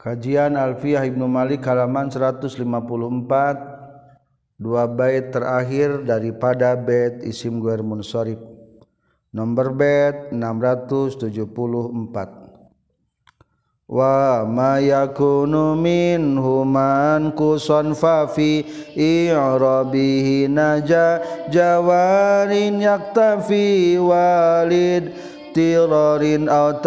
Kajian Alfiyah Ibnu Malik halaman 154 dua bait terakhir daripada bait Isim Ghair Munsharif nomor bait 674 wa ma yakunu min human kusan fa fi i'rabihi naja jawarin yaktafi walid اضطرار أو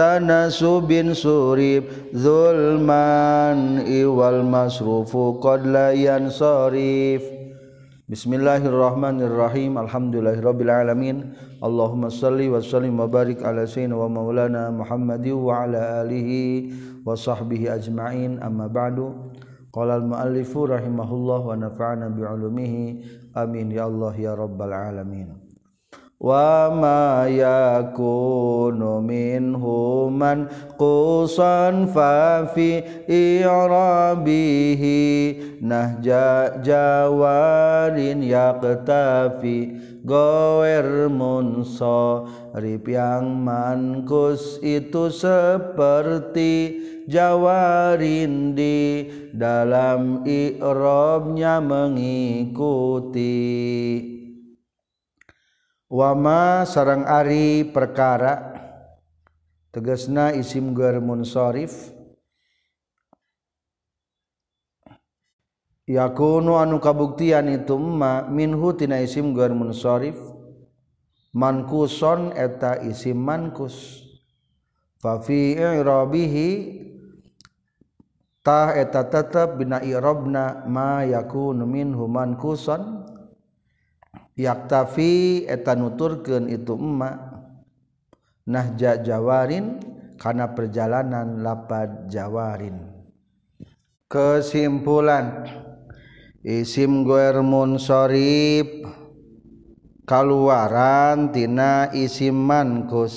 subin surib zulman iwal masrufu qad la yansarif Bismillahirrahmanirrahim Alhamdulillahirrabbilalamin Allahumma salli wa sallim wa barik ala sayyidina wa maulana Muhammadi wa ala alihi wa sahbihi ajma'in amma ba'du Qala al-muallifu rahimahullah wa nafa'ana bi'ulumihi Amin ya Allah ya rabbal alamin wa ma yakunu minhu man qusan fa fi i'rabihi nahja jawarin yaqtafi gower munso rip yang mankus itu seperti di dalam i'rabnya mengikuti wama sarang Ari perkara tegasna isim sorif. yakunu anu kabuktian itu ma minhu tina isim gar sorif mankuson eta isim mankus fa fi i'rabihi ta eta tetep bina i'rabna ma yakunu minhu mankuson Yaktafi etanu turken itu emmak nahja Jawain karena perjalanan lapad Jawain kesimpulan issim Guermunsorif kaluarantinana isimankus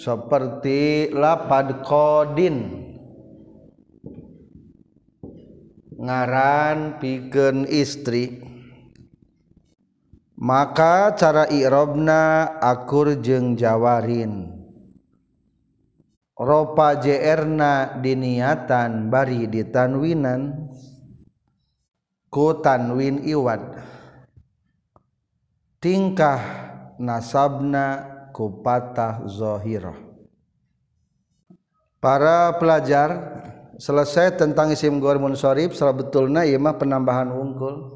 seperti lapad Qdin ngaran piken istri. maka cara irobna akur jeng jawarin ropa jerna diniatan bari ditanwinan ku tanwin iwad tingkah nasabna ku patah zohiro. para pelajar selesai tentang isim gor munsorib setelah betulna imah iya penambahan unggul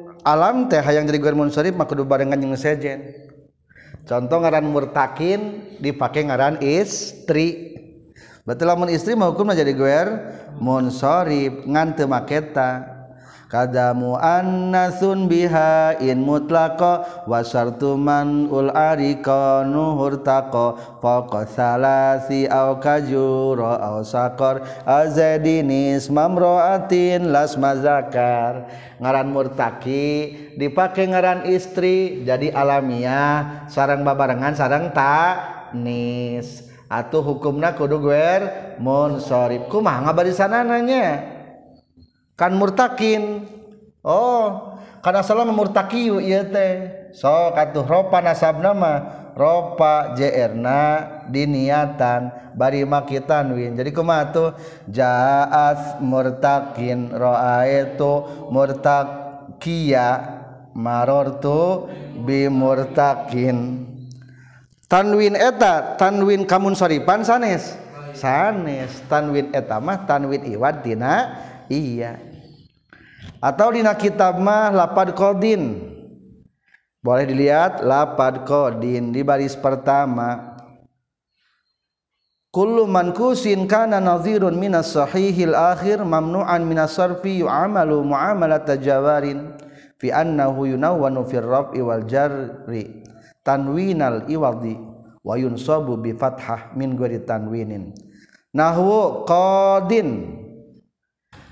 alam tehhaang dirisoori makadu barengansejen contoh ngaran murtakin dipake ngaran istri bat lamun istri maupun menjadi gueer monsorib ngante maketa. kadamu annasun biha in mutlaqo wa syartu man ul arika nuhur taqo faqa salasi au kajuro au sakor azadinis mamroatin las mazakar ngaran murtaki dipakai ngaran istri jadi alamiah sarang babarengan sarang tak nis atau hukumna kudu gwer munsorib kumah ngabari sana nanya murtakin Oh karena salah murtaqyu teh soka itu ropa nasab nama ropa jena diniatan barimakki tanwin jadi kema tuh jahat murtakin ra itu murtaa marorto bi murtakin tanwin eta tanwin kamumunsaripan sanis sanis tanwineta mah tanwi Iwadina ya ya atau dina kitab mah lapad kodin boleh dilihat lapad kodin di baris pertama kullu mankusin kana nadhirun minas sahihil akhir mamnu'an minas sarfi yu'amalu mu'amalata jawarin fi annahu yunawwanu fir raf'i wal jarri tanwinal iwadi wa yunsabu bi fathah min ghairi tanwinin nahwu qadin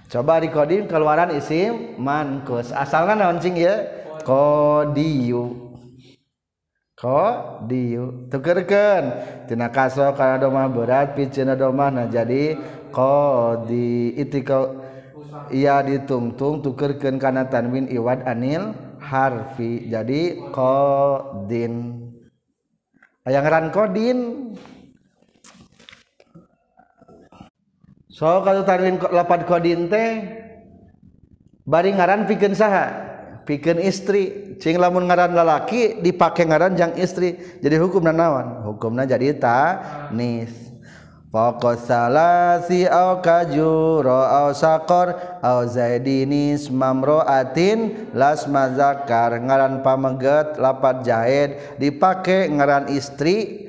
coba dikodin keluaran isim mangkus asalnya ya kokerkentinaakaso karena doma berat picina doma Nah jadi kodi ya ditumtung tukerken karena tanwin iwat anil harfiy jadi kodinn ayangeran Kodin ko bar ngaran pi pi istri sing lamun ngaran lalaki dipakai ngaranjang istri jadi hukumnya nawan hukumnya jadita pokokoridi mamron las Mazakar ngaran pameget lapatjahid dipakai ngaran istri dan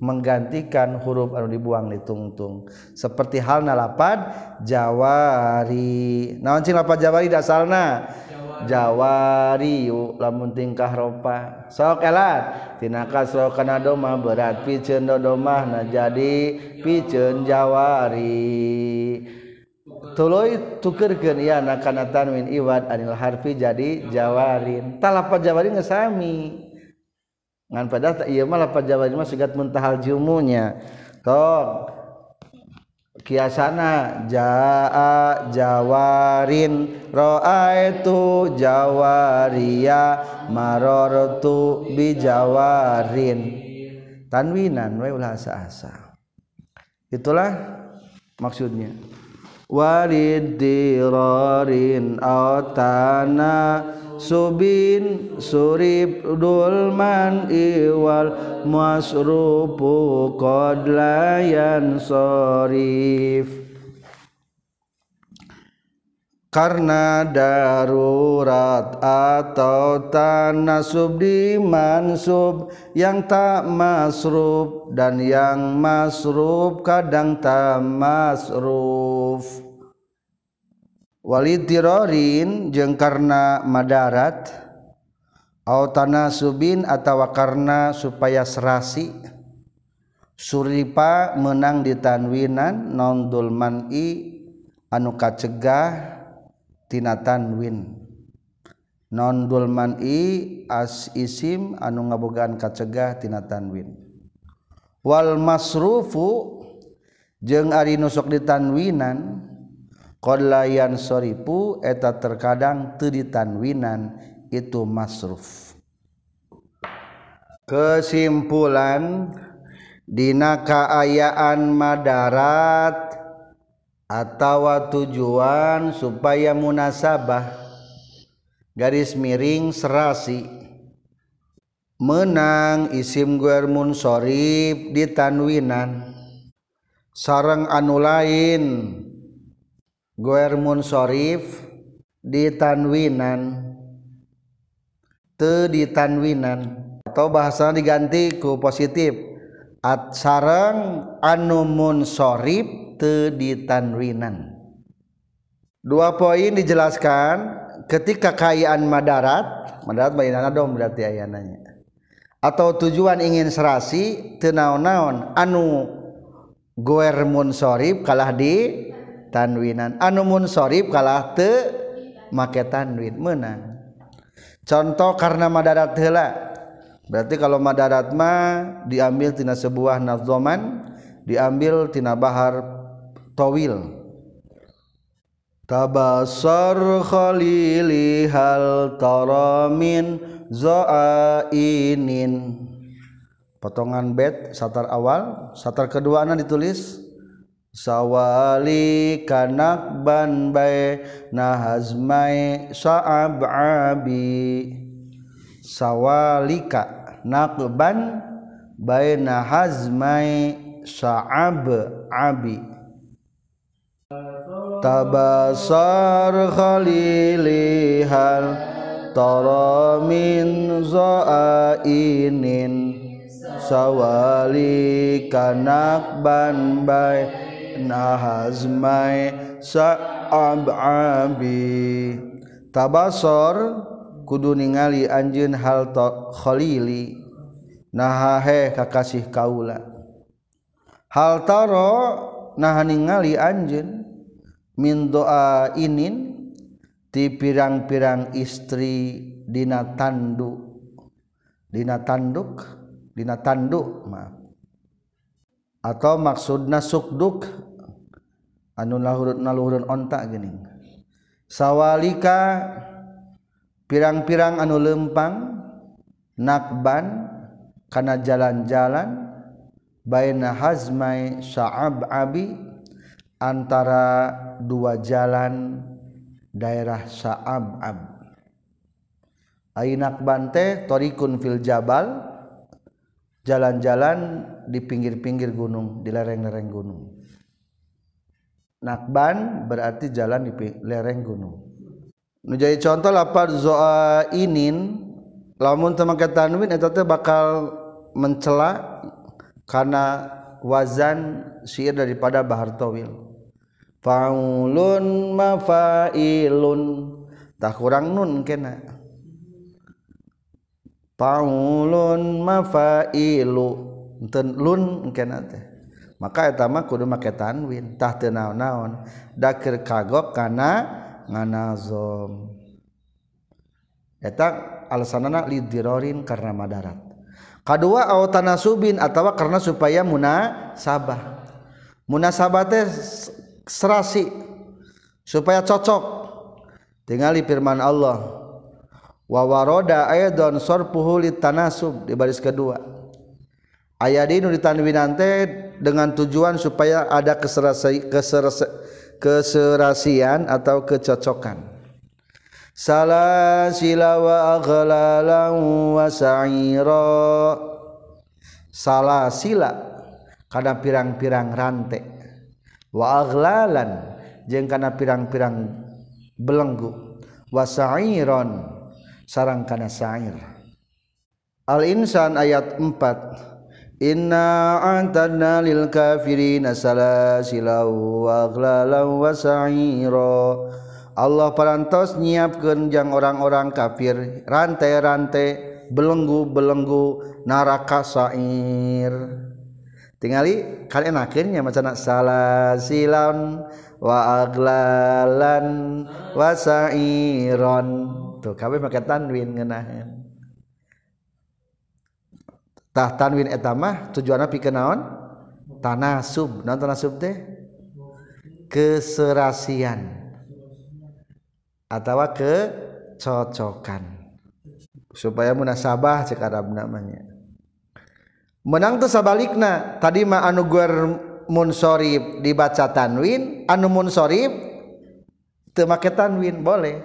menggantikan huruf adu dibuang ditungtung seperti hal napat Jawari na Jawa dasna Jawar lamun tingkah ropa sot tinaka Kanadoma berat pi dodomah jadi pi Jawariloatan win iwat anil Harfi jadi Jawarin talpat Jawariami ngan padahal tak iya malah jawab mah segat mentahal jumunya toh kiasana jaa jawarin roa itu jawaria maror marortu bijawarin tanwinan we ulah asa asa itulah maksudnya walid dirarin autana subin surib dulman iwal masrupu qad sorif karena darurat atau tanasub dimansub yang tak masrub dan yang masrub kadang tak masrub. Walirorin jeng karena Madarat a tan Subin atau wa karenana supaya serasi Suripa menang ditanwinan nondulman I anu kacegah tintan win nondulman i as isim anu ngabogaan kacegah tinatan win Walmasrufufu jeng Ari nusok ditanwinan dan Kolayan soripu eta terkadang winan itu masruf kesimpulan Dina kaayaan Madarat atawa tujuan supaya munasabah garis miring serasi menang isim guermunsrib ditanwinan sarang anu lain gomundsorif ditanwinan teditanwinan atau bahasa digantiku positif at sarang anu moonsorif te ditanwinan dua poin dijelaskan ketika kayaan Madarat Madarat bayangkan dong berarti ayayannya atau tujuan ingin serasi tenau-naon anu goer moonsorif kalah di winan anumunrib maketan contoh karena Madaratla berarti kalau Madaratma diambiltina sebuah nafdoman diambiltinana Bahar tow tabilimin potongan bed satar awal saar keduaan ditulis sawali kanak ban bay nahazmai saab abi sawali sawalika nakban bay nahazmai saab abi tabasar khalilihal hal tara min za'inin sawali kanak ban bay nahma tabasor kudu ningali Anjun Haltoili nahkasih kaula hal taro nah ningali Anjun mind doainin di pirang-pirang istri Dina tanduk Dina tanduk Dina tanduk ma atau maksud nas sukduk di naluruuntak sawlika pirang-pirang anu lempang naban karena jalan-jalan baiina Hazma saab Abi antara dua jalan daerah saabaktetorikun fil Jabal jalan-jalan di pinggir-pinggir gunung di lereng-lerereng gunung Nakban berarti jalan di lereng gunung. Nujai contoh lapar zoa inin, lamun teman tanwin itu teh bakal mencela karena wazan syair daripada Bahar Tawil. Faulun mafailun tak kurang nun kena. Faulun mafailu ten lun kena teh. maka pertama kudu maketan wintah ten-naon dakir kagok karena ngazo alasanrin karena Madarat kedua A tanah subin atau karena supaya munaah munaabaasi supaya cocok tinggali firman Allah wawa roda aya donsor pulit tanah sub di baris kedua ditanante dengan tujuan supaya ada keseraasiian atau kecocokan salahila wa salahla karena pirang-pirangrantai wahlalanng karena pirang-pirang belenggu wasron sarang karenaair Al-insan ayat 4 Inna antana lil kafirina salasilau wa aghlalau wa sa'ira Allah parantos nyiapkeun jang orang-orang kafir rantai-rantai belenggu-belenggu neraka sa'ir tingali kan enakeun nya macana salasilan wa aglalan wa sa'iran tuh kabeh make tanwin ngeunaheun tanwin et tamah tujuan pinaon tanah sub keseraasiian atau kecocokan supaya munasabah sekarang namanya menangtes sabaliknya tadi ma Anurif dibaca tanwin anumunmaktan win boleh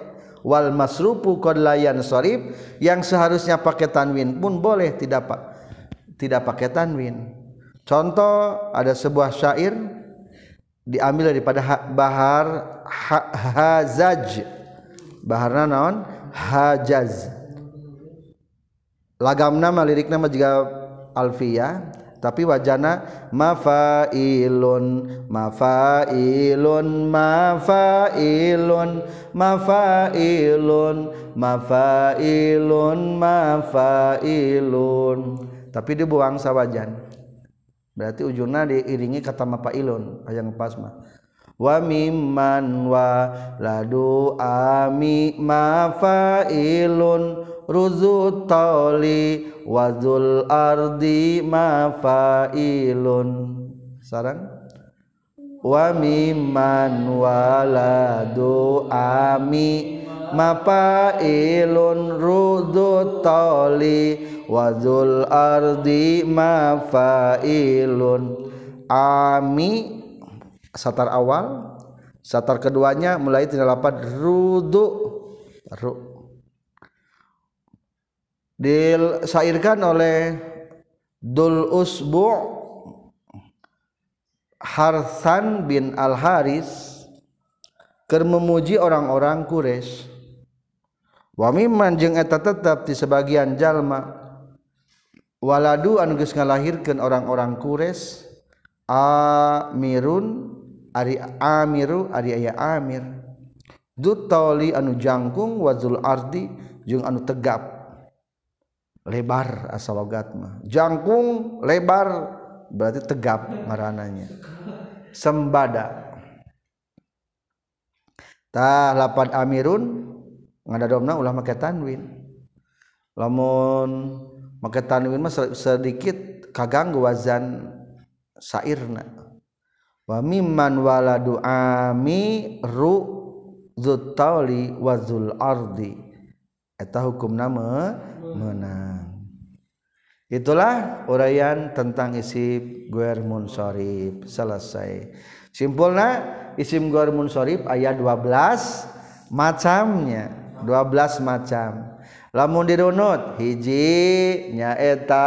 Walmasrupu kode Soif yang seharusnya pakai tanwin pun boleh tidak Pak tidak pakai tanwin contoh ada sebuah syair diambil daripada bahar ha, hazaj baharna naon hajaz lagam nama lirik nama juga alfia. tapi wajana mafailun mafailun mafailun mafailun mafailun mafailun tapi dibuang sawajan berarti ujungnya diiringi kata mapailun ayang pasma wa mimman wa ladu ami mafailun ruzu wa wazul ardi mafailun sarang wa mimman waladu ami mafailun ruzu tali wazul ardi mafailun ami satar awal satar keduanya mulai tidak lapan rudu ru disairkan oleh dul usbu harsan bin al haris ker memuji orang-orang Quraisy wa mimman jeung eta tetep di sebagian jalma qwaladu angus ngalahirkan orang-orang Quraiss aamiuniruir anukung wazdi anu tegap lebar asal logama jakung lebar berarti tegap ngarananya sembada tapan Amamiunda dona ulama ketanwin lamon ketanwin sedikit kagang wazan syairna wawala hukum nama menang itulah uraian tentang isib Gumunrif selesai simpul issim Gumunsrif ayat 12 macamnya 12 macamnya lamun dirunut hiji eta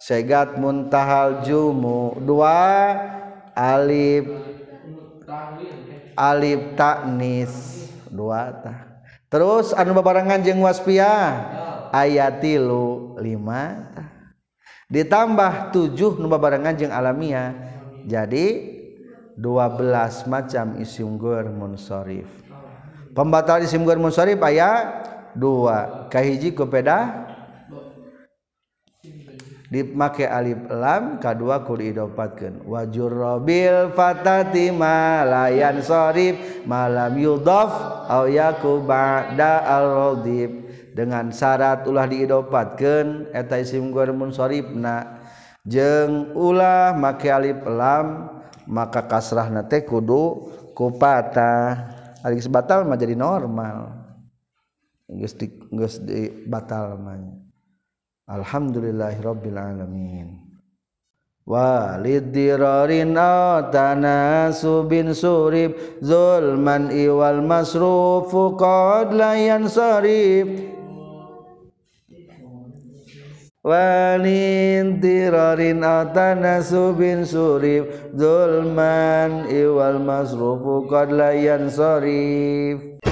segat muntahal jumu dua alif alif taknis dua ta. terus anu barangan jeung waspiah ayat tilu lima ta. ditambah tujuh nu barangan jeung alamiah jadi 12 macam isim gur munsorif pembatal isim gur munsorif ayat Q dua Kaji kupeda make Alilam ka kedua ku diidopatatkan wajurbil Falayan Sorif malam Yu ya al dengan syarat ulah diidopatatkan simmunrifna jeng ulah make Aliliblam maka kasrahnate Kudu kupatah batal menjadi normal. geus di geus di batal namanya alhamdulillahirabbil alamin walidirarin subin surib zulman iwal masrufu qad la yansarib walidirarin subin surib zulman iwal masrufu qad layan surib.